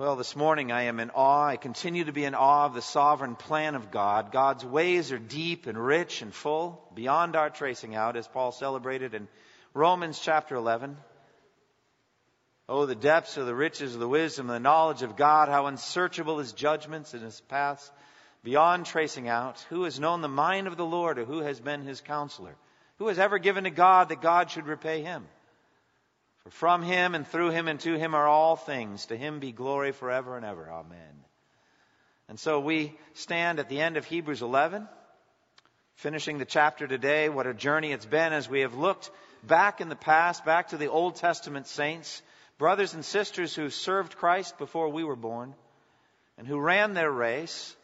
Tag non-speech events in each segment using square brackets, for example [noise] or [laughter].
Well, this morning I am in awe. I continue to be in awe of the sovereign plan of God. God's ways are deep and rich and full, beyond our tracing out, as Paul celebrated in Romans chapter 11. Oh, the depths of the riches of the wisdom and the knowledge of God, how unsearchable his judgments and his paths, beyond tracing out. Who has known the mind of the Lord, or who has been his counselor? Who has ever given to God that God should repay him? For from him and through him and to him are all things. To him be glory forever and ever. Amen. And so we stand at the end of Hebrews 11, finishing the chapter today. What a journey it's been as we have looked back in the past, back to the Old Testament saints, brothers and sisters who served Christ before we were born and who ran their race.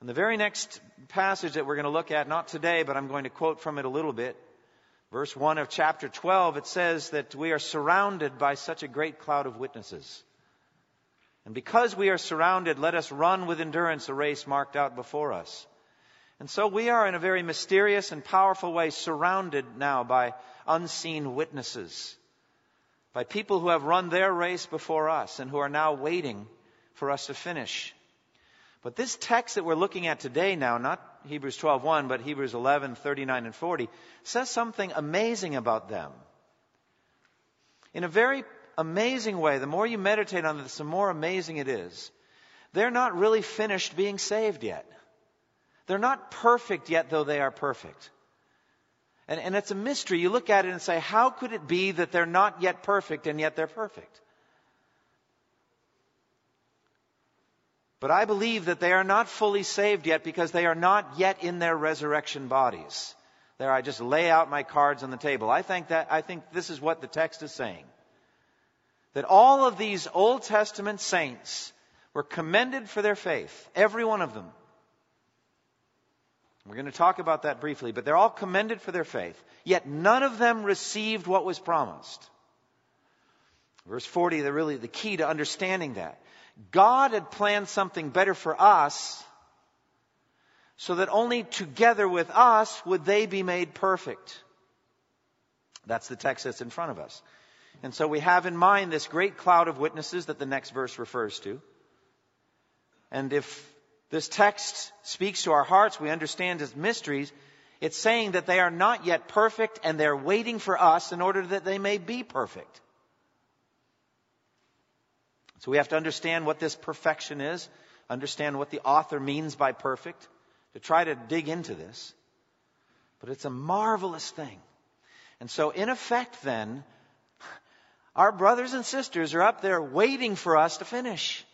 And the very next passage that we're going to look at, not today, but I'm going to quote from it a little bit, Verse 1 of chapter 12, it says that we are surrounded by such a great cloud of witnesses. And because we are surrounded, let us run with endurance a race marked out before us. And so we are in a very mysterious and powerful way surrounded now by unseen witnesses, by people who have run their race before us and who are now waiting for us to finish. But this text that we're looking at today now, not Hebrews 12:1, but Hebrews 11:39 and 40, says something amazing about them. In a very amazing way, the more you meditate on this, the more amazing it is. They're not really finished being saved yet. They're not perfect yet, though they are perfect. And, and it's a mystery. You look at it and say, how could it be that they're not yet perfect and yet they're perfect? But I believe that they are not fully saved yet because they are not yet in their resurrection bodies. There, I just lay out my cards on the table. I think that, I think this is what the text is saying. That all of these Old Testament saints were commended for their faith. Every one of them. We're going to talk about that briefly, but they're all commended for their faith. Yet none of them received what was promised. Verse 40, the really the key to understanding that. God had planned something better for us so that only together with us would they be made perfect. That's the text that's in front of us. And so we have in mind this great cloud of witnesses that the next verse refers to. And if this text speaks to our hearts, we understand as mysteries, it's saying that they are not yet perfect and they're waiting for us in order that they may be perfect. So we have to understand what this perfection is, understand what the author means by perfect, to try to dig into this. But it's a marvelous thing. And so, in effect, then, our brothers and sisters are up there waiting for us to finish.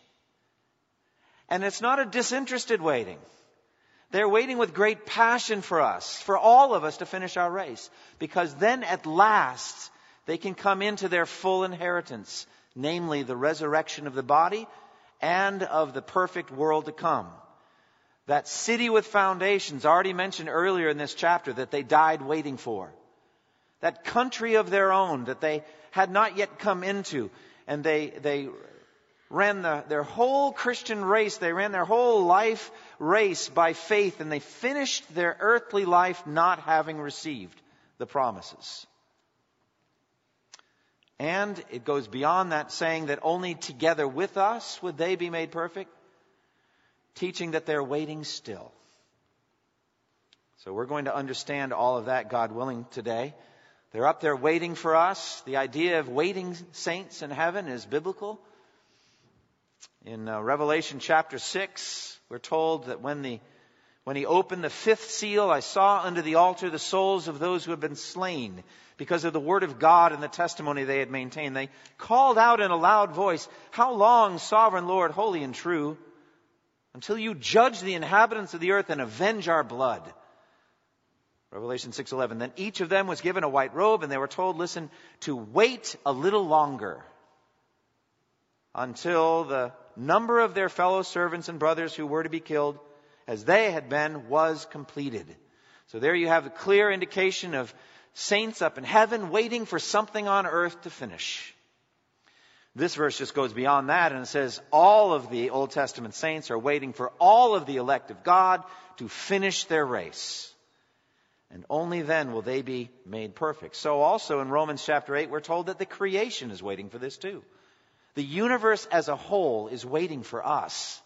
And it's not a disinterested waiting. They're waiting with great passion for us, for all of us to finish our race. Because then at last, they can come into their full inheritance namely the resurrection of the body and of the perfect world to come. That city with foundations, already mentioned earlier in this chapter, that they died waiting for. That country of their own that they had not yet come into. And they, they ran the, their whole Christian race, they ran their whole life race by faith, and they finished their earthly life not having received the promises. And it goes beyond that, saying that only together with us would they be made perfect, teaching that they're waiting still. So we're going to understand all of that, God willing, today. They're up there waiting for us. The idea of waiting saints in heaven is biblical. In uh, Revelation chapter 6, we're told that when the when he opened the fifth seal, I saw under the altar the souls of those who had been slain because of the word of God and the testimony they had maintained. They called out in a loud voice, How long, sovereign Lord, holy and true, until you judge the inhabitants of the earth and avenge our blood? Revelation 6:11 Then each of them was given a white robe and they were told listen to wait a little longer until the number of their fellow servants and brothers who were to be killed, as they had been, was completed. So there you have a clear indication of saints up in heaven waiting for something on earth to finish. This verse just goes beyond that and it says all of the Old Testament saints are waiting for all of the elect of God to finish their race. And only then will they be made perfect. So also in Romans chapter 8, we're told that the creation is waiting for this too. The universe as a whole is waiting for us.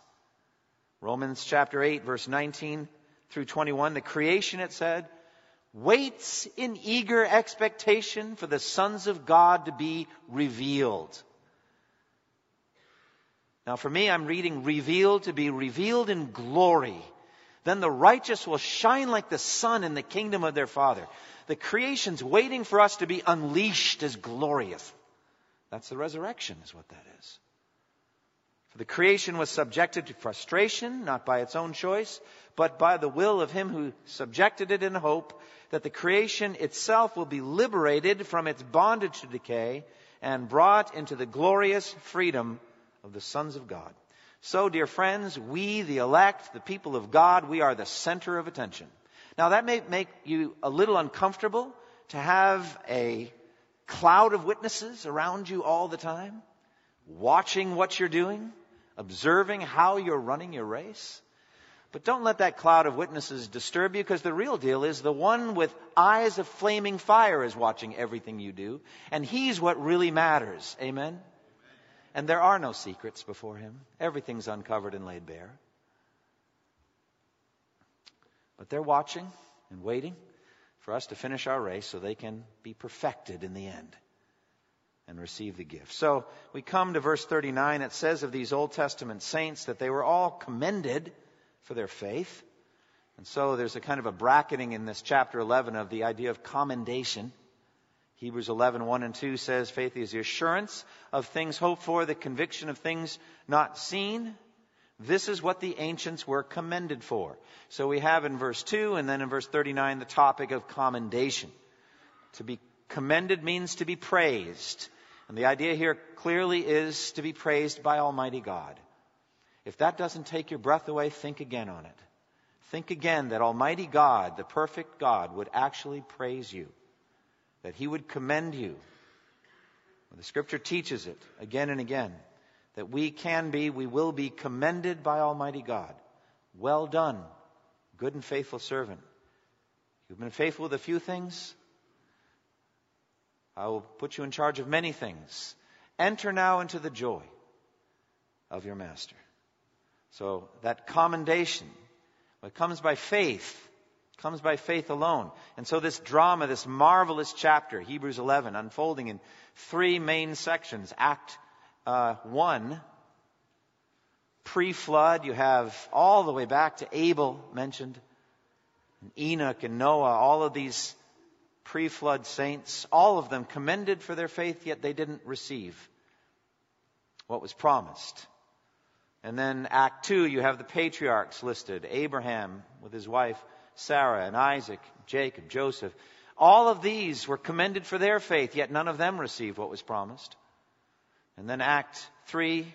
Romans chapter 8, verse 19 through 21, the creation, it said, waits in eager expectation for the sons of God to be revealed. Now, for me, I'm reading revealed to be revealed in glory. Then the righteous will shine like the sun in the kingdom of their Father. The creation's waiting for us to be unleashed as glorious. That's the resurrection, is what that is. For the creation was subjected to frustration, not by its own choice, but by the will of him who subjected it in hope that the creation itself will be liberated from its bondage to decay and brought into the glorious freedom of the sons of God. So, dear friends, we, the elect, the people of God, we are the center of attention. Now, that may make you a little uncomfortable to have a cloud of witnesses around you all the time, watching what you're doing, observing how you're running your race. But don't let that cloud of witnesses disturb you because the real deal is the one with eyes of flaming fire is watching everything you do, and he's what really matters. Amen? And there are no secrets before him. Everything's uncovered and laid bare. But they're watching and waiting for us to finish our race so they can be perfected in the end and receive the gift. So we come to verse 39. It says of these Old Testament saints that they were all commended for their faith. And so there's a kind of a bracketing in this chapter 11 of the idea of commendation. Hebrews 11, 1 and 2 says, Faith is the assurance of things hoped for, the conviction of things not seen. This is what the ancients were commended for. So we have in verse 2 and then in verse 39 the topic of commendation. To be commended means to be praised. And the idea here clearly is to be praised by Almighty God. If that doesn't take your breath away, think again on it. Think again that Almighty God, the perfect God, would actually praise you, that He would commend you. The Scripture teaches it again and again that we can be, we will be commended by Almighty God. Well done, good and faithful servant. You've been faithful with a few things. I will put you in charge of many things. Enter now into the joy of your master. So that commendation, it comes by faith, comes by faith alone. And so this drama, this marvelous chapter, Hebrews 11, unfolding in three main sections. Act uh, 1, pre-flood, you have all the way back to Abel mentioned, and Enoch and Noah, all of these pre-flood saints, all of them commended for their faith, yet they didn't receive what was promised. And then Act 2, you have the patriarchs listed Abraham with his wife Sarah, and Isaac, Jacob, Joseph. All of these were commended for their faith, yet none of them received what was promised. And then Act 3,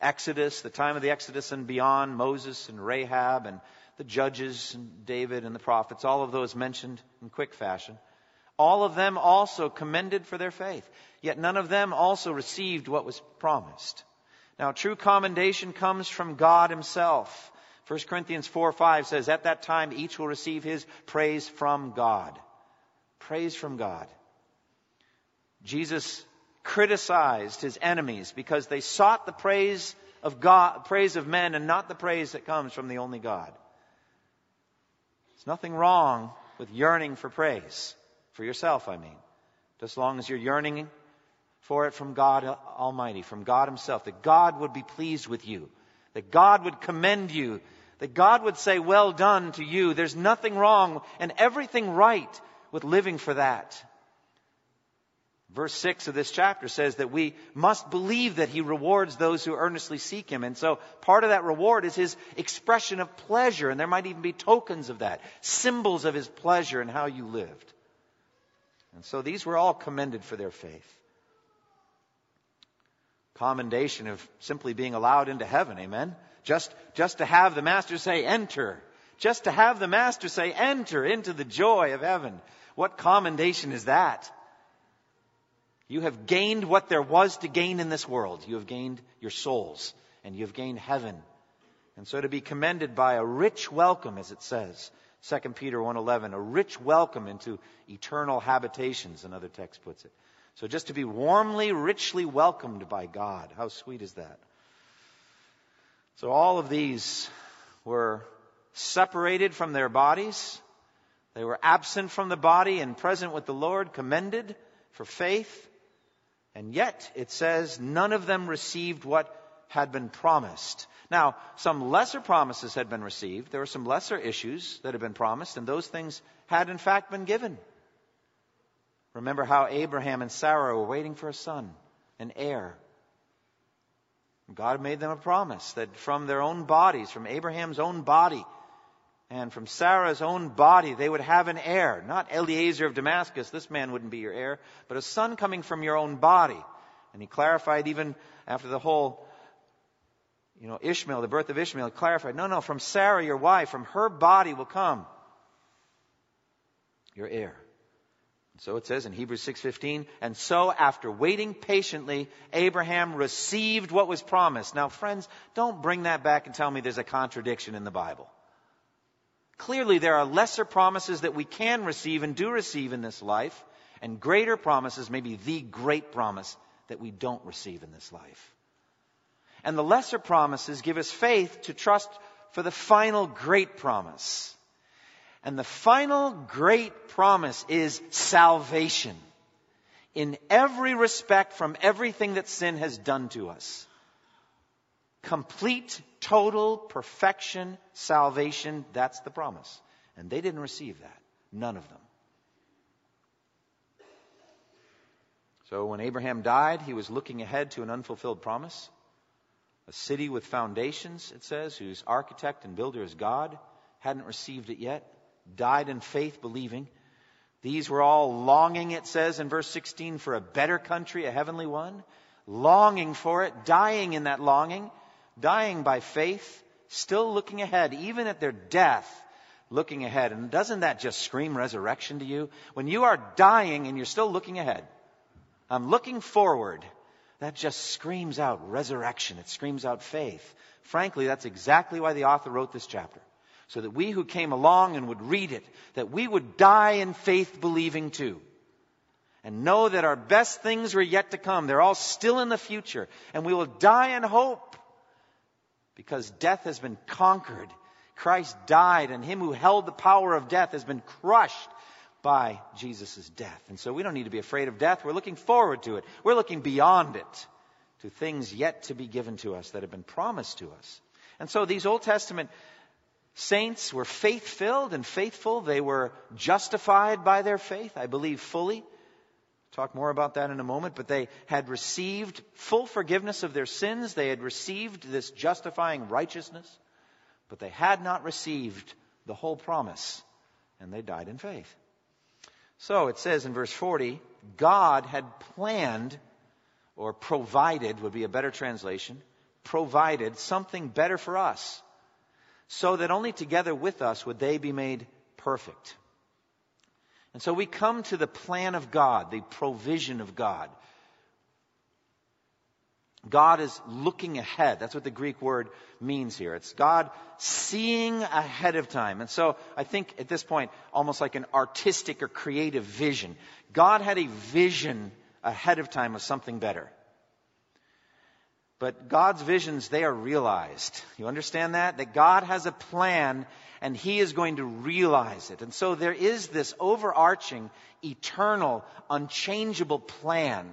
Exodus, the time of the Exodus and beyond, Moses and Rahab and the judges and David and the prophets, all of those mentioned in quick fashion. All of them also commended for their faith, yet none of them also received what was promised. Now, true commendation comes from God Himself. 1 Corinthians 4 5 says, At that time each will receive his praise from God. Praise from God. Jesus criticized his enemies because they sought the praise of God, praise of men and not the praise that comes from the only God. There's nothing wrong with yearning for praise. For yourself, I mean. Just as long as you're yearning for it from God Almighty, from God Himself, that God would be pleased with you, that God would commend you, that God would say, Well done to you. There's nothing wrong and everything right with living for that. Verse 6 of this chapter says that we must believe that He rewards those who earnestly seek Him. And so part of that reward is His expression of pleasure, and there might even be tokens of that, symbols of His pleasure in how you lived. And so these were all commended for their faith. Commendation of simply being allowed into heaven, amen? Just, just to have the Master say, enter. Just to have the Master say, enter into the joy of heaven. What commendation is that? You have gained what there was to gain in this world. You have gained your souls, and you have gained heaven. And so to be commended by a rich welcome, as it says, 2 Peter 1.11, a rich welcome into eternal habitations, another text puts it. So just to be warmly, richly welcomed by God. How sweet is that? So all of these were separated from their bodies. They were absent from the body and present with the Lord, commended for faith. And yet, it says, none of them received what had been promised. Now, some lesser promises had been received. There were some lesser issues that had been promised, and those things had in fact been given. Remember how Abraham and Sarah were waiting for a son, an heir. God made them a promise that from their own bodies, from Abraham's own body, and from Sarah's own body, they would have an heir. Not Eliezer of Damascus, this man wouldn't be your heir, but a son coming from your own body. And he clarified even after the whole, you know, Ishmael, the birth of Ishmael, he clarified, no, no, from Sarah, your wife, from her body will come your heir. So it says in Hebrews 6:15, and so after waiting patiently, Abraham received what was promised. Now friends, don't bring that back and tell me there's a contradiction in the Bible. Clearly there are lesser promises that we can receive and do receive in this life, and greater promises, maybe the great promise that we don't receive in this life. And the lesser promises give us faith to trust for the final great promise. And the final great promise is salvation in every respect from everything that sin has done to us. Complete, total, perfection, salvation, that's the promise. And they didn't receive that. None of them. So when Abraham died, he was looking ahead to an unfulfilled promise. A city with foundations, it says, whose architect and builder is God, hadn't received it yet died in faith, believing. These were all longing, it says in verse 16, for a better country, a heavenly one. Longing for it, dying in that longing, dying by faith, still looking ahead, even at their death, looking ahead. And doesn't that just scream resurrection to you? When you are dying and you're still looking ahead, I'm looking forward, that just screams out resurrection. It screams out faith. Frankly, that's exactly why the author wrote this chapter so that we who came along and would read it, that we would die in faith believing too. And know that our best things are yet to come. They're all still in the future. And we will die in hope because death has been conquered. Christ died and him who held the power of death has been crushed by Jesus' death. And so we don't need to be afraid of death. We're looking forward to it. We're looking beyond it to things yet to be given to us that have been promised to us. And so these Old Testament saints were faith filled and faithful. They were justified by their faith, I believe fully. Talk more about that in a moment, but they had received full forgiveness of their sins. They had received this justifying righteousness, but they had not received the whole promise, and they died in faith. So it says in verse 40, God had planned, or provided would be a better translation, provided something better for us so that only together with us would they be made perfect. And so we come to the plan of God, the provision of God. God is looking ahead. That's what the Greek word means here. It's God seeing ahead of time. And so I think at this point, almost like an artistic or creative vision. God had a vision ahead of time of something better. But God's visions, they are realized. You understand that? That God has a plan and He is going to realize it. And so there is this overarching, eternal, unchangeable plan.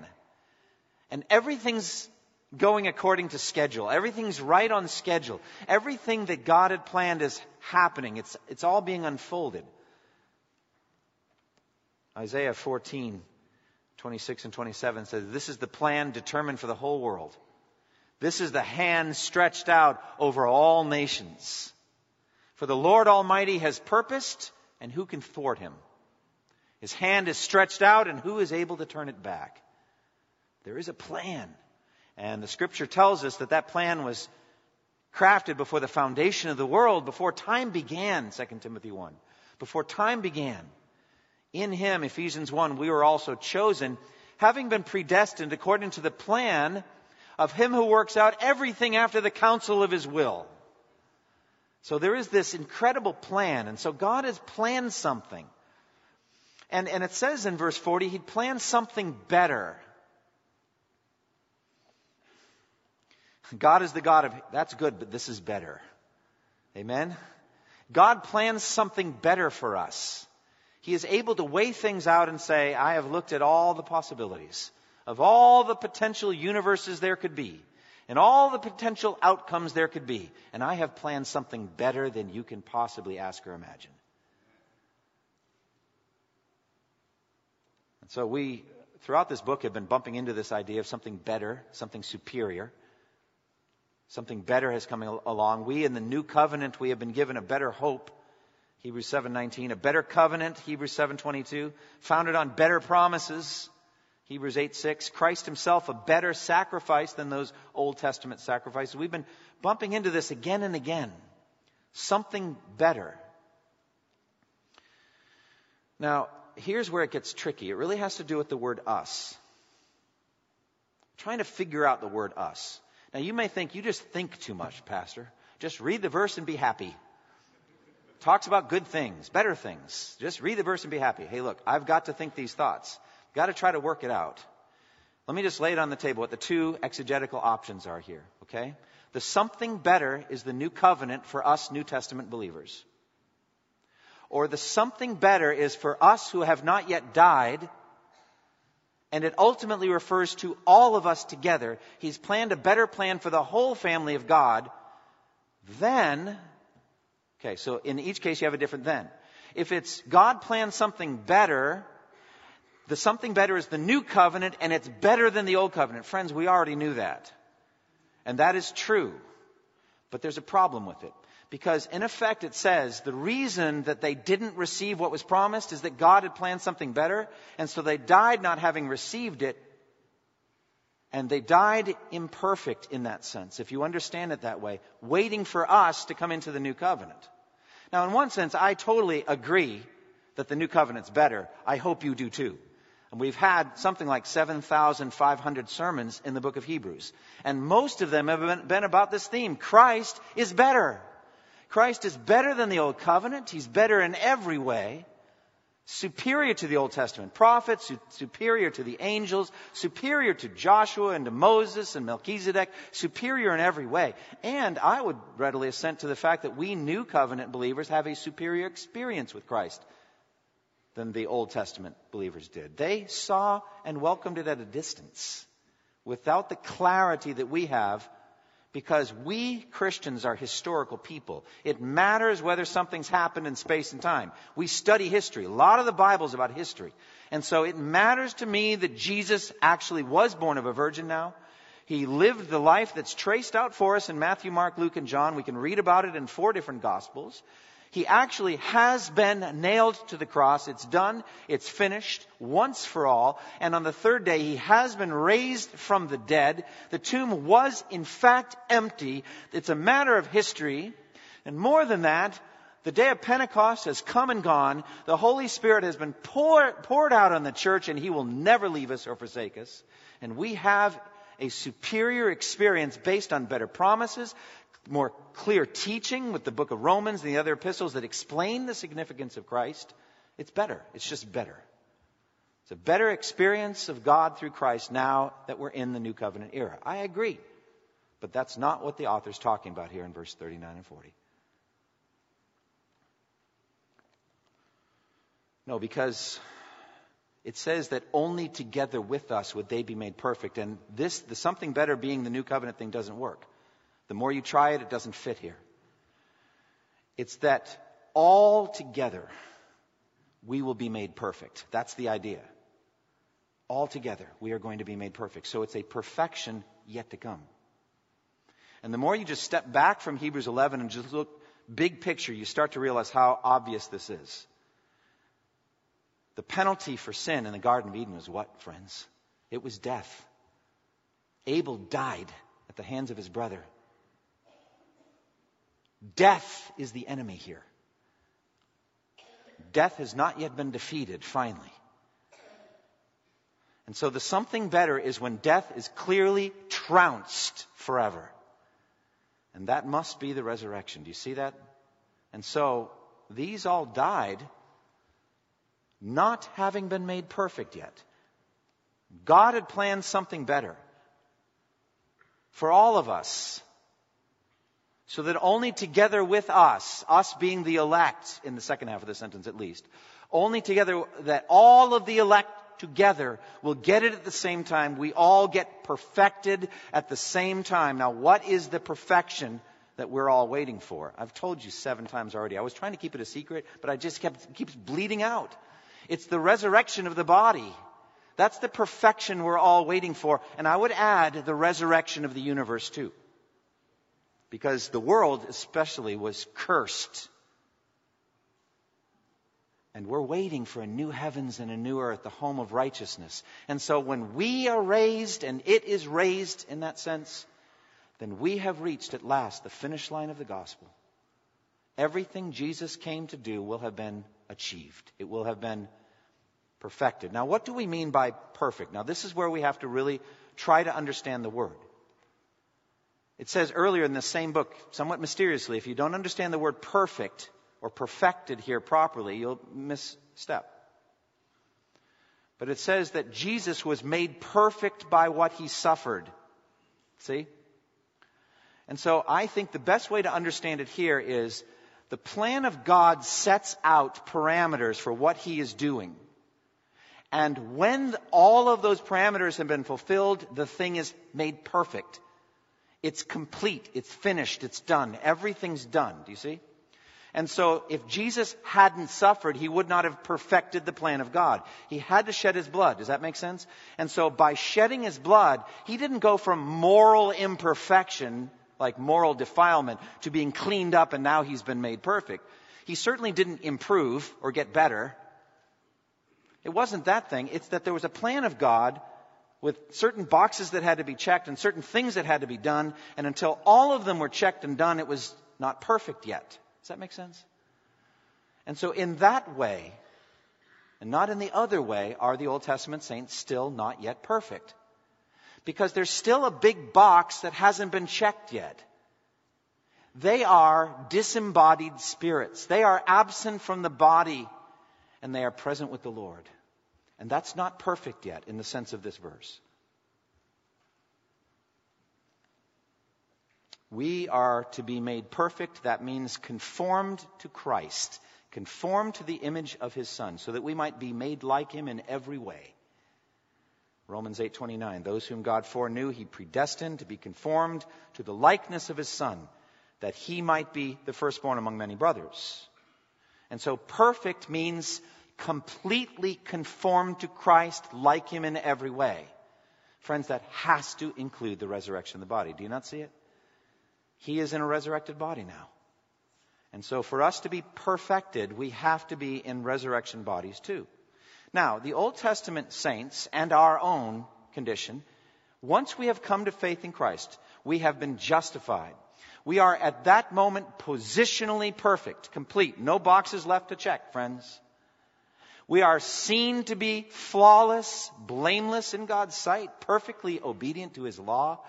And everything's going according to schedule. Everything's right on schedule. Everything that God had planned is happening. It's, it's all being unfolded. Isaiah 14, 26 and 27 says, This is the plan determined for the whole world. This is the hand stretched out over all nations. For the Lord Almighty has purposed, and who can thwart him? His hand is stretched out, and who is able to turn it back? There is a plan. And the scripture tells us that that plan was crafted before the foundation of the world, before time began, 2 Timothy 1. Before time began. In him, Ephesians 1, we were also chosen, having been predestined according to the plan of him who works out everything after the counsel of his will. So there is this incredible plan. And so God has planned something. And, and it says in verse 40, He'd planned something better. God is the God of, that's good, but this is better. Amen? God plans something better for us. He is able to weigh things out and say, I have looked at all the possibilities of all the potential universes there could be and all the potential outcomes there could be. And I have planned something better than you can possibly ask or imagine. And so we, throughout this book, have been bumping into this idea of something better, something superior. Something better has come along. We in the new covenant, we have been given a better hope. Hebrews 7:19, a better covenant, Hebrews 7:22, founded on better promises. Hebrews 8 6, Christ himself a better sacrifice than those Old Testament sacrifices. We've been bumping into this again and again. Something better. Now, here's where it gets tricky. It really has to do with the word us. I'm trying to figure out the word us. Now, you may think you just think too much, Pastor. Just read the verse and be happy. Talks about good things, better things. Just read the verse and be happy. Hey, look, I've got to think these thoughts. Got to try to work it out. Let me just lay it on the table what the two exegetical options are here, okay? The something better is the new covenant for us New Testament believers. Or the something better is for us who have not yet died, and it ultimately refers to all of us together. He's planned a better plan for the whole family of God. Then, okay, so in each case you have a different then. If it's God planned something better, the something better is the new covenant and it's better than the old covenant. Friends, we already knew that. And that is true. But there's a problem with it. Because in effect it says the reason that they didn't receive what was promised is that God had planned something better. And so they died not having received it. And they died imperfect in that sense, if you understand it that way, waiting for us to come into the new covenant. Now, in one sense, I totally agree that the new covenant's better. I hope you do too. And we've had something like 7,500 sermons in the book of Hebrews. And most of them have been about this theme. Christ is better. Christ is better than the old covenant. He's better in every way. Superior to the Old Testament prophets, superior to the angels, superior to Joshua and to Moses and Melchizedek, superior in every way. And I would readily assent to the fact that we new covenant believers have a superior experience with Christ than the Old Testament believers did. They saw and welcomed it at a distance without the clarity that we have because we Christians are historical people. It matters whether something's happened in space and time. We study history. A lot of the Bible's about history. And so it matters to me that Jesus actually was born of a virgin now. He lived the life that's traced out for us in Matthew, Mark, Luke, and John. We can read about it in four different Gospels. He actually has been nailed to the cross. It's done. It's finished once for all. And on the third day, he has been raised from the dead. The tomb was in fact empty. It's a matter of history. And more than that, the day of Pentecost has come and gone. The Holy Spirit has been poured, poured out on the church and he will never leave us or forsake us. And we have a superior experience based on better promises, more clear teaching with the book of Romans and the other epistles that explain the significance of Christ, it's better. It's just better. It's a better experience of God through Christ now that we're in the new covenant era. I agree. But that's not what the author's talking about here in verse 39 and 40. No, because it says that only together with us would they be made perfect. And this, the something better being the new covenant thing doesn't work. The more you try it, it doesn't fit here. It's that all together we will be made perfect. That's the idea. All together we are going to be made perfect. So it's a perfection yet to come. And the more you just step back from Hebrews 11 and just look big picture, you start to realize how obvious this is. The penalty for sin in the Garden of Eden was what, friends? It was death. Abel died at the hands of his brother. Death is the enemy here. Death has not yet been defeated, finally. And so the something better is when death is clearly trounced forever. And that must be the resurrection. Do you see that? And so these all died not having been made perfect yet. God had planned something better for all of us. So that only together with us, us being the elect in the second half of the sentence at least, only together that all of the elect together will get it at the same time. We all get perfected at the same time. Now, what is the perfection that we're all waiting for? I've told you seven times already. I was trying to keep it a secret, but I just kept keeps bleeding out. It's the resurrection of the body. That's the perfection we're all waiting for. And I would add the resurrection of the universe too. Because the world especially was cursed. And we're waiting for a new heavens and a new earth, the home of righteousness. And so when we are raised and it is raised in that sense, then we have reached at last the finish line of the gospel. Everything Jesus came to do will have been achieved. It will have been perfected. Now, what do we mean by perfect? Now, this is where we have to really try to understand the word. It says earlier in the same book, somewhat mysteriously, if you don't understand the word perfect or perfected here properly, you'll misstep. But it says that Jesus was made perfect by what he suffered. See? And so I think the best way to understand it here is the plan of God sets out parameters for what he is doing. And when all of those parameters have been fulfilled, the thing is made perfect. It's complete. It's finished. It's done. Everything's done. Do you see? And so if Jesus hadn't suffered, he would not have perfected the plan of God. He had to shed his blood. Does that make sense? And so by shedding his blood, he didn't go from moral imperfection, like moral defilement, to being cleaned up and now he's been made perfect. He certainly didn't improve or get better. It wasn't that thing. It's that there was a plan of God with certain boxes that had to be checked and certain things that had to be done. And until all of them were checked and done, it was not perfect yet. Does that make sense? And so, in that way, and not in the other way, are the Old Testament saints still not yet perfect. Because there's still a big box that hasn't been checked yet. They are disembodied spirits. They are absent from the body and they are present with the Lord. And that's not perfect yet in the sense of this verse. We are to be made perfect. That means conformed to Christ, conformed to the image of his Son, so that we might be made like him in every way. Romans 8:29 Those whom God foreknew he predestined to be conformed to the likeness of his son that he might be the firstborn among many brothers. And so perfect means completely conformed to Christ, like him in every way. Friends, that has to include the resurrection of the body. Do you not see it? He is in a resurrected body now. And so for us to be perfected, we have to be in resurrection bodies too. Now, the Old Testament saints and our own condition, once we have come to faith in Christ, we have been justified. We are at that moment positionally perfect, complete. No boxes left to check, friends. We are seen to be flawless, blameless in God's sight, perfectly obedient to His law.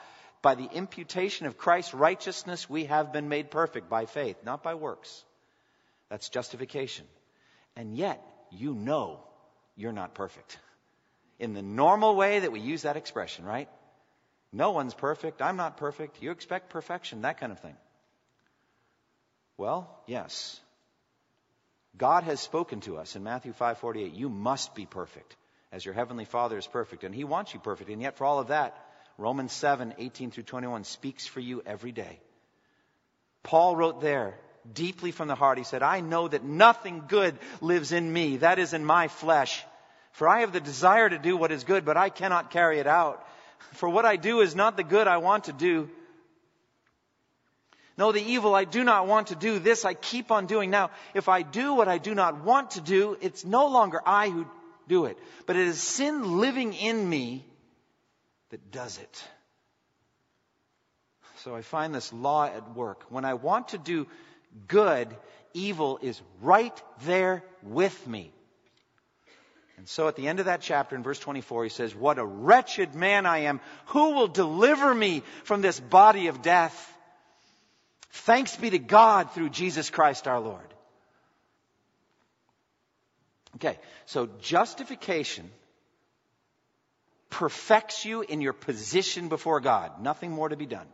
By the imputation of Christ's righteousness, we have been made perfect by faith, not by works. That's justification. And yet, you know you're not perfect. In the normal way that we use that expression, right? No one's perfect. I'm not perfect. You expect perfection, that kind of thing. Well, yes. God has spoken to us in Matthew 5:48, you must be perfect as your heavenly Father is perfect and he wants you perfect. And yet for all of that, Romans 7:18 through 21 speaks for you every day. Paul wrote there, deeply from the heart, he said, I know that nothing good lives in me, that is in my flesh. For I have the desire to do what is good, but I cannot carry it out. For what I do is not the good I want to do. No, the evil I do not want to do, this I keep on doing. Now, if I do what I do not want to do, it's no longer I who do it, but it is sin living in me that does it. So I find this law at work. When I want to do good, evil is right there with me. And so at the end of that chapter in verse 24, he says, What a wretched man I am. Who will deliver me from this body of death? Thanks be to God through Jesus Christ our Lord. Okay, so justification perfects you in your position before God. Nothing more to be done.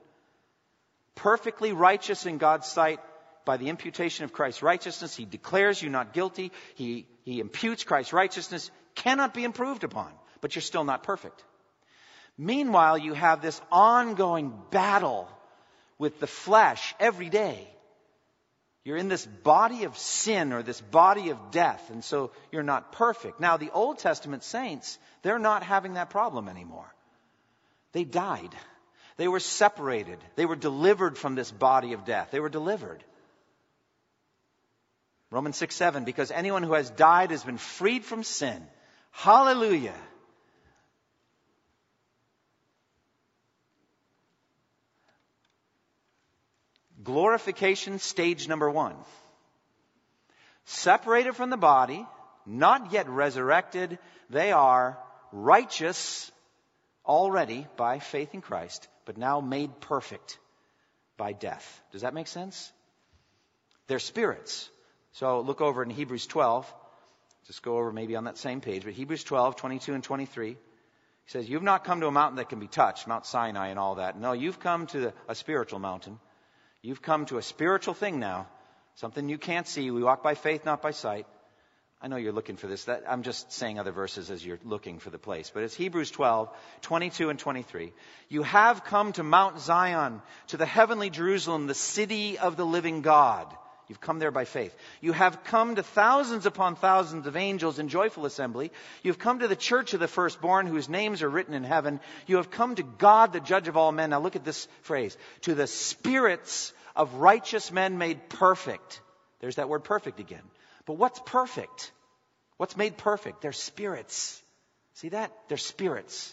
Perfectly righteous in God's sight by the imputation of Christ's righteousness. He declares you not guilty. He, he imputes Christ's righteousness. Cannot be improved upon, but you're still not perfect. Meanwhile, you have this ongoing battle with the flesh every day. You're in this body of sin or this body of death, and so you're not perfect. Now, the Old Testament saints, they're not having that problem anymore. They died. They were separated. They were delivered from this body of death. They were delivered. Romans 6 7, because anyone who has died has been freed from sin. Hallelujah. Glorification stage number one. Separated from the body, not yet resurrected, they are righteous already by faith in Christ, but now made perfect by death. Does that make sense? They're spirits. So look over in Hebrews 12. Just go over maybe on that same page, but Hebrews 12, 22 and 23. He says, You've not come to a mountain that can be touched, Mount Sinai and all that. No, you've come to a spiritual mountain. You've come to a spiritual thing now, something you can't see. We walk by faith, not by sight. I know you're looking for this. That, I'm just saying other verses as you're looking for the place. But it's Hebrews 12, 22 and 23. You have come to Mount Zion, to the heavenly Jerusalem, the city of the living God. You've come there by faith. You have come to thousands upon thousands of angels in joyful assembly. You've come to the church of the firstborn whose names are written in heaven. You have come to God, the judge of all men. Now look at this phrase. To the spirits of righteous men made perfect. There's that word perfect again. But what's perfect? What's made perfect? They're spirits. See that? They're spirits.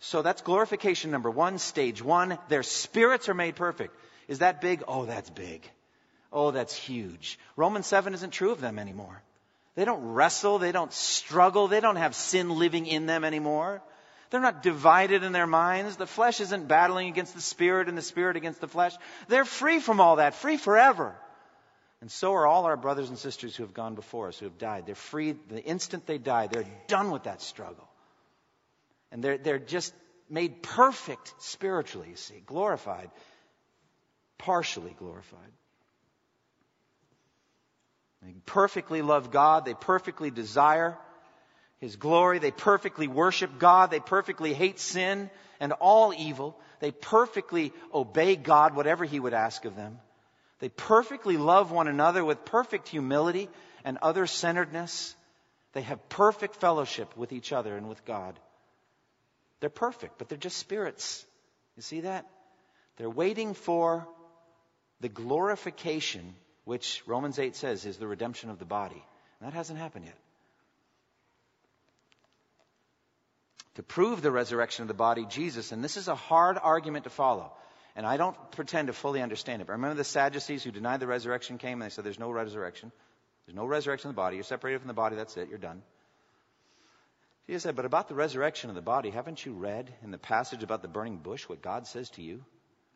So that's glorification number one, stage one. Their spirits are made perfect. Is that big? Oh, that's big. Oh, that's huge. Romans 7 isn't true of them anymore. They don't wrestle. They don't struggle. They don't have sin living in them anymore. They're not divided in their minds. The flesh isn't battling against the spirit and the spirit against the flesh. They're free from all that, free forever. And so are all our brothers and sisters who have gone before us, who have died. They're free the instant they die. They're done with that struggle. And they're, they're just made perfect spiritually, you see, glorified, partially glorified. They perfectly love God. They perfectly desire His glory. They perfectly worship God. They perfectly hate sin and all evil. They perfectly obey God, whatever He would ask of them. They perfectly love one another with perfect humility and other centeredness. They have perfect fellowship with each other and with God. They're perfect, but they're just spirits. You see that? They're waiting for the glorification, which Romans 8 says is the redemption of the body. And that hasn't happened yet. To prove the resurrection of the body, Jesus, and this is a hard argument to follow. And I don't pretend to fully understand it. But remember the Sadducees who denied the resurrection came and they said there's no resurrection. There's no resurrection of the body. You're separated from the body. That's it. You're done. Jesus said, but about the resurrection of the body, haven't you read in the passage about the burning bush what God says to you?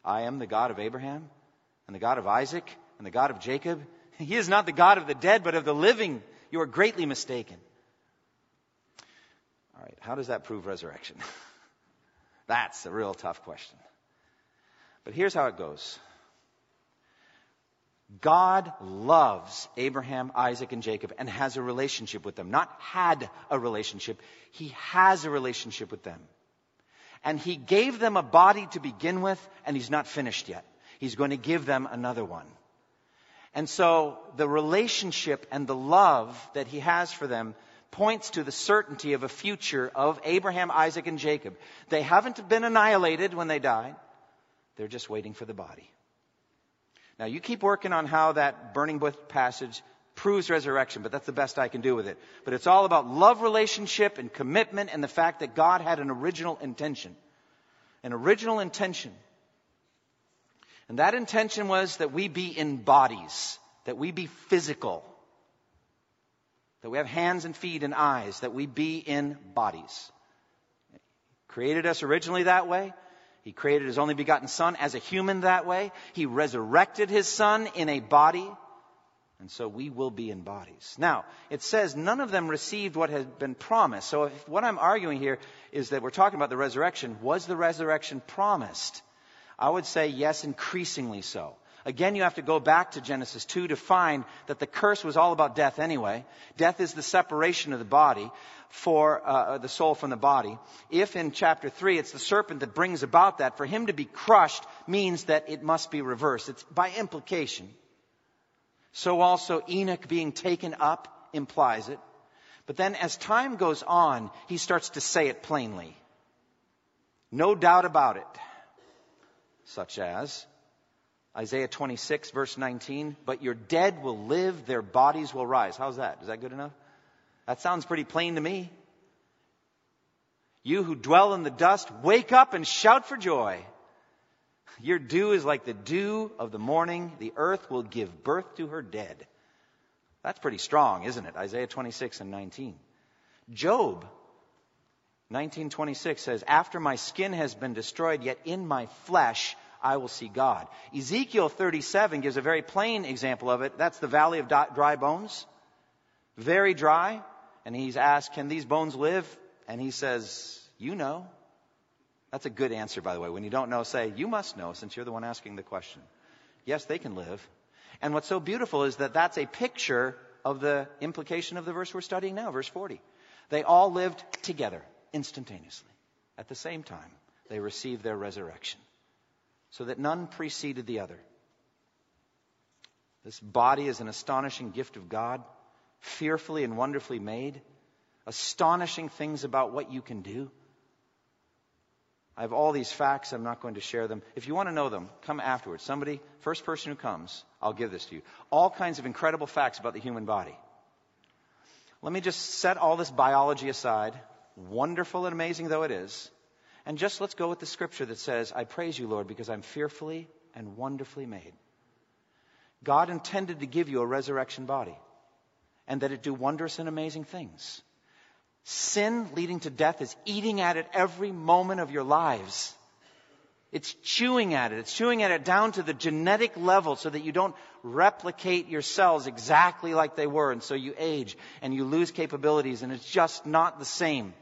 I am the God of Abraham and the God of Isaac and the God of Jacob. He is not the God of the dead, but of the living. You are greatly mistaken. All right, how does that prove resurrection? [laughs] That's a real tough question. But here's how it goes God loves Abraham, Isaac, and Jacob and has a relationship with them. Not had a relationship, He has a relationship with them. And He gave them a body to begin with, and He's not finished yet. He's going to give them another one. And so the relationship and the love that He has for them points to the certainty of a future of Abraham, Isaac, and Jacob. They haven't been annihilated when they died. They're just waiting for the body. Now, you keep working on how that burning bush passage proves resurrection, but that's the best I can do with it. But it's all about love relationship and commitment and the fact that God had an original intention. An original intention. And that intention was that we be in bodies, that we be physical, that we have hands and feet and eyes, that we be in bodies. Created us originally that way. He created his only begotten son as a human that way. He resurrected his son in a body. And so we will be in bodies. Now, it says none of them received what had been promised. So if, what I'm arguing here is that we're talking about the resurrection. Was the resurrection promised? I would say yes, increasingly so. Again, you have to go back to Genesis 2 to find that the curse was all about death anyway. Death is the separation of the body for uh, the soul from the body. If in chapter 3 it's the serpent that brings about that, for him to be crushed means that it must be reversed. It's by implication. So also Enoch being taken up implies it. But then as time goes on, he starts to say it plainly. No doubt about it. Such as, Isaiah 26, verse 19, but your dead will live, their bodies will rise. How's that? Is that good enough? That sounds pretty plain to me. You who dwell in the dust, wake up and shout for joy. Your dew is like the dew of the morning. The earth will give birth to her dead. That's pretty strong, isn't it? Isaiah 26 and 19. Job 1926 says, After my skin has been destroyed, yet in my flesh I will see God. Ezekiel 37 gives a very plain example of it. That's the valley of dry bones. Very dry. And he's asked, Can these bones live? And he says, You know. That's a good answer, by the way. When you don't know, say, You must know, since you're the one asking the question. Yes, they can live. And what's so beautiful is that that's a picture of the implication of the verse we're studying now, verse 40. They all lived together, instantaneously. At the same time, they received their resurrection so that none preceded the other. This body is an astonishing gift of God, fearfully and wonderfully made, astonishing things about what you can do. I have all these facts. I'm not going to share them. If you want to know them, come afterwards. Somebody, first person who comes, I'll give this to you. All kinds of incredible facts about the human body. Let me just set all this biology aside, wonderful and amazing though it is, and just let's go with the scripture that says, I praise you, Lord, because I'm fearfully and wonderfully made. God intended to give you a resurrection body and that it do wondrous and amazing things. Sin leading to death is eating at it every moment of your lives. It's chewing at it. It's chewing at it down to the genetic level so that you don't replicate your cells exactly like they were. And so you age and you lose capabilities and it's just not the same.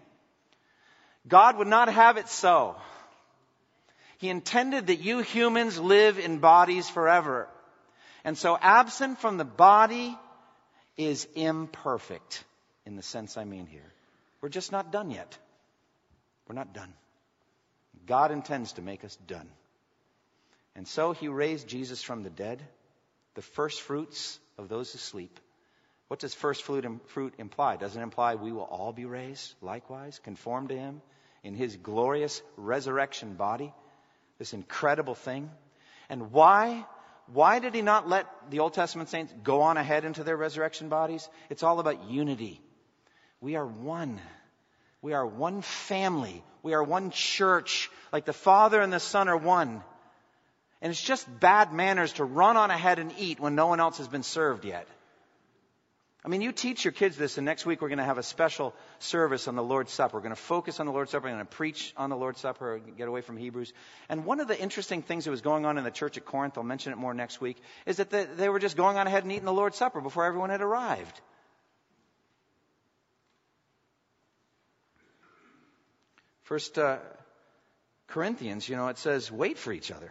God would not have it so. He intended that you humans live in bodies forever. And so absent from the body is imperfect in the sense I mean here. We're just not done yet. We're not done. God intends to make us done. And so he raised Jesus from the dead, the first fruits of those who sleep. What does first fruit imply? Doesn't it imply we will all be raised likewise, conform to him in his glorious resurrection body. This incredible thing. And why? Why did he not let the Old Testament saints go on ahead into their resurrection bodies? It's all about unity. We are one. We are one family. We are one church. Like the Father and the Son are one. And it's just bad manners to run on ahead and eat when no one else has been served yet. I mean, you teach your kids this, and next week we're going to have a special service on the Lord's Supper. We're going to focus on the Lord's Supper. We're going to preach on the Lord's Supper, get away from Hebrews. And one of the interesting things that was going on in the church at Corinth, I'll mention it more next week, is that they were just going on ahead and eating the Lord's Supper before everyone had arrived. First uh, Corinthians, you know, it says, wait for each other.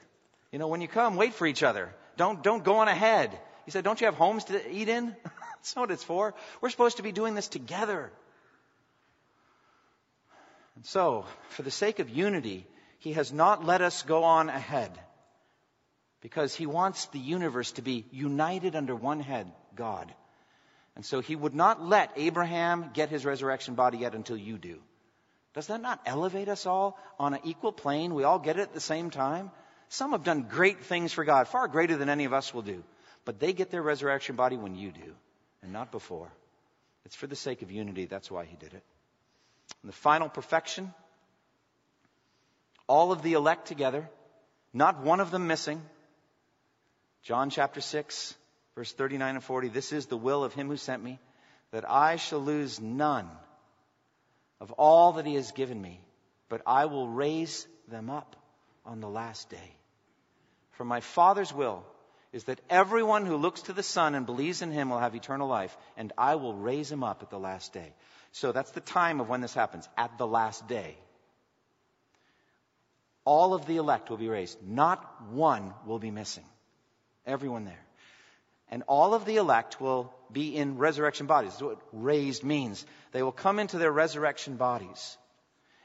You know, when you come, wait for each other. Don't, don't go on ahead. He said, don't you have homes to eat in? [laughs] That's not what it's for. We're supposed to be doing this together. And so, for the sake of unity, He has not let us go on ahead because He wants the universe to be united under one head, God. And so He would not let Abraham get his resurrection body yet until you do. Does that not elevate us all on an equal plane? We all get it at the same time? Some have done great things for God, far greater than any of us will do. But they get their resurrection body when you do and not before. It's for the sake of unity. That's why he did it. And the final perfection all of the elect together, not one of them missing, John chapter 6, verse 39 and 40. This is the will of him who sent me, that I shall lose none of all that he has given me, but I will raise them up on the last day. For my Father's will is that everyone who looks to the Son and believes in him will have eternal life, and I will raise him up at the last day. So that's the time of when this happens, at the last day. All of the elect will be raised. Not one will be missing. Everyone there. And all of the elect will be in resurrection bodies. That's what raised means. They will come into their resurrection bodies.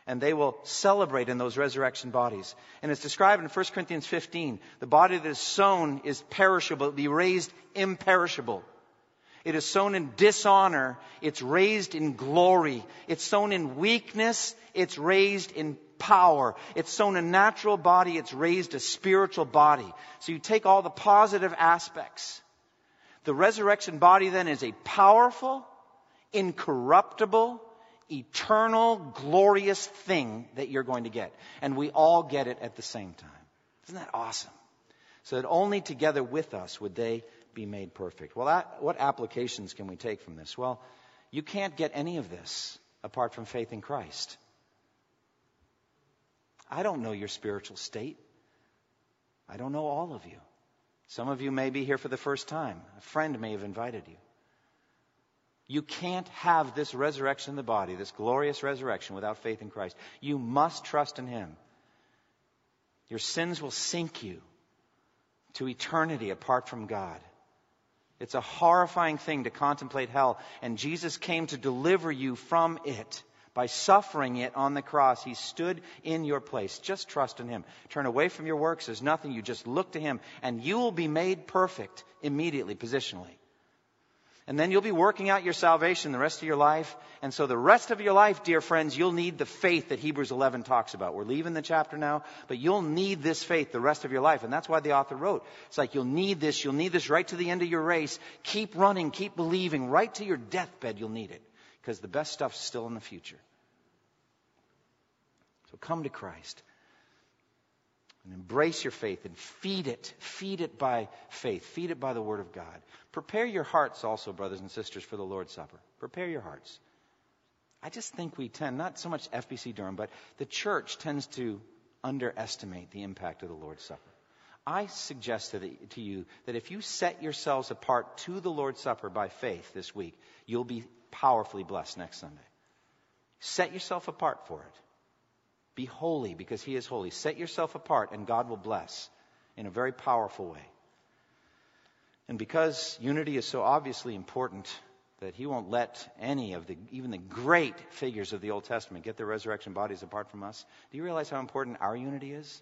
And they will celebrate in those resurrection bodies. And it's described in 1 Corinthians 15. The body that is sown is perishable, be raised imperishable. It is sown in dishonor. It's raised in glory. It's sown in weakness. It's raised in power. It's sown a natural body, it's raised a spiritual body. So you take all the positive aspects. The resurrection body then is a powerful, incorruptible, eternal, glorious thing that you're going to get. And we all get it at the same time. Isn't that awesome? So that only together with us would they be made perfect. Well, that, what applications can we take from this? Well, you can't get any of this apart from faith in Christ. I don't know your spiritual state. I don't know all of you. Some of you may be here for the first time. A friend may have invited you. You can't have this resurrection of the body, this glorious resurrection, without faith in Christ. You must trust in Him. Your sins will sink you to eternity apart from God. It's a horrifying thing to contemplate hell, and Jesus came to deliver you from it by suffering it on the cross. He stood in your place. Just trust in Him. Turn away from your works. There's nothing. You just look to Him, and you will be made perfect immediately, positionally. And then you'll be working out your salvation the rest of your life. And so the rest of your life, dear friends, you'll need the faith that Hebrews 11 talks about. We're leaving the chapter now, but you'll need this faith the rest of your life. And that's why the author wrote. It's like you'll need this. You'll need this right to the end of your race. Keep running. Keep believing. Right to your deathbed, you'll need it. Because the best stuff's still in the future. So come to Christ and embrace your faith and feed it. Feed it by faith. Feed it by the Word of God. Prepare your hearts also, brothers and sisters, for the Lord's Supper. Prepare your hearts. I just think we tend, not so much FBC Durham, but the church tends to underestimate the impact of the Lord's Supper. I suggest to, the, to you that if you set yourselves apart to the Lord's Supper by faith this week, you'll be powerfully blessed next Sunday. Set yourself apart for it. Be holy because He is holy. Set yourself apart and God will bless in a very powerful way. And because unity is so obviously important that He won't let any of the, even the great figures of the Old Testament get their resurrection bodies apart from us, do you realize how important our unity is?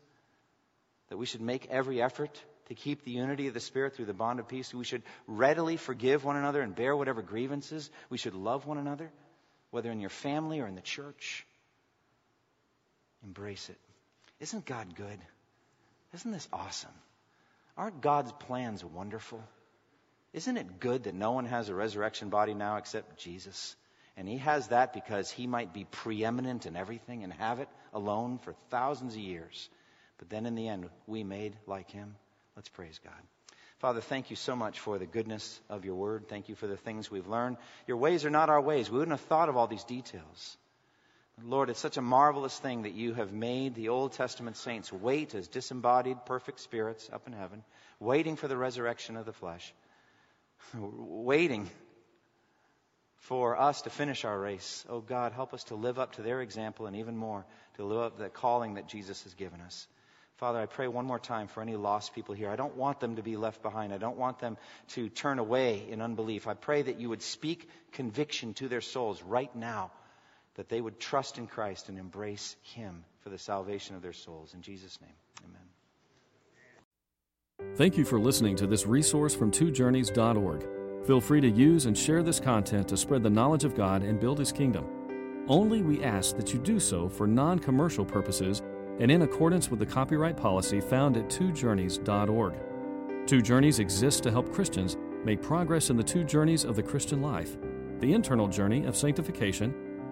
That we should make every effort to keep the unity of the Spirit through the bond of peace. We should readily forgive one another and bear whatever grievances. We should love one another, whether in your family or in the church. Embrace it. Isn't God good? Isn't this awesome? Aren't God's plans wonderful? Isn't it good that no one has a resurrection body now except Jesus? And he has that because he might be preeminent in everything and have it alone for thousands of years. But then in the end, we made like him. Let's praise God. Father, thank you so much for the goodness of your word. Thank you for the things we've learned. Your ways are not our ways. We wouldn't have thought of all these details. Lord, it's such a marvelous thing that you have made the Old Testament saints wait as disembodied, perfect spirits up in heaven, waiting for the resurrection of the flesh, [laughs] waiting for us to finish our race. Oh God, help us to live up to their example and even more to live up to the calling that Jesus has given us. Father, I pray one more time for any lost people here. I don't want them to be left behind. I don't want them to turn away in unbelief. I pray that you would speak conviction to their souls right now that they would trust in Christ and embrace Him for the salvation of their souls. In Jesus' name, amen. Thank you for listening to this resource from twojourneys.org. Feel free to use and share this content to spread the knowledge of God and build His kingdom. Only we ask that you do so for non commercial purposes and in accordance with the copyright policy found at twojourneys.org. Two Journeys exists to help Christians make progress in the two journeys of the Christian life the internal journey of sanctification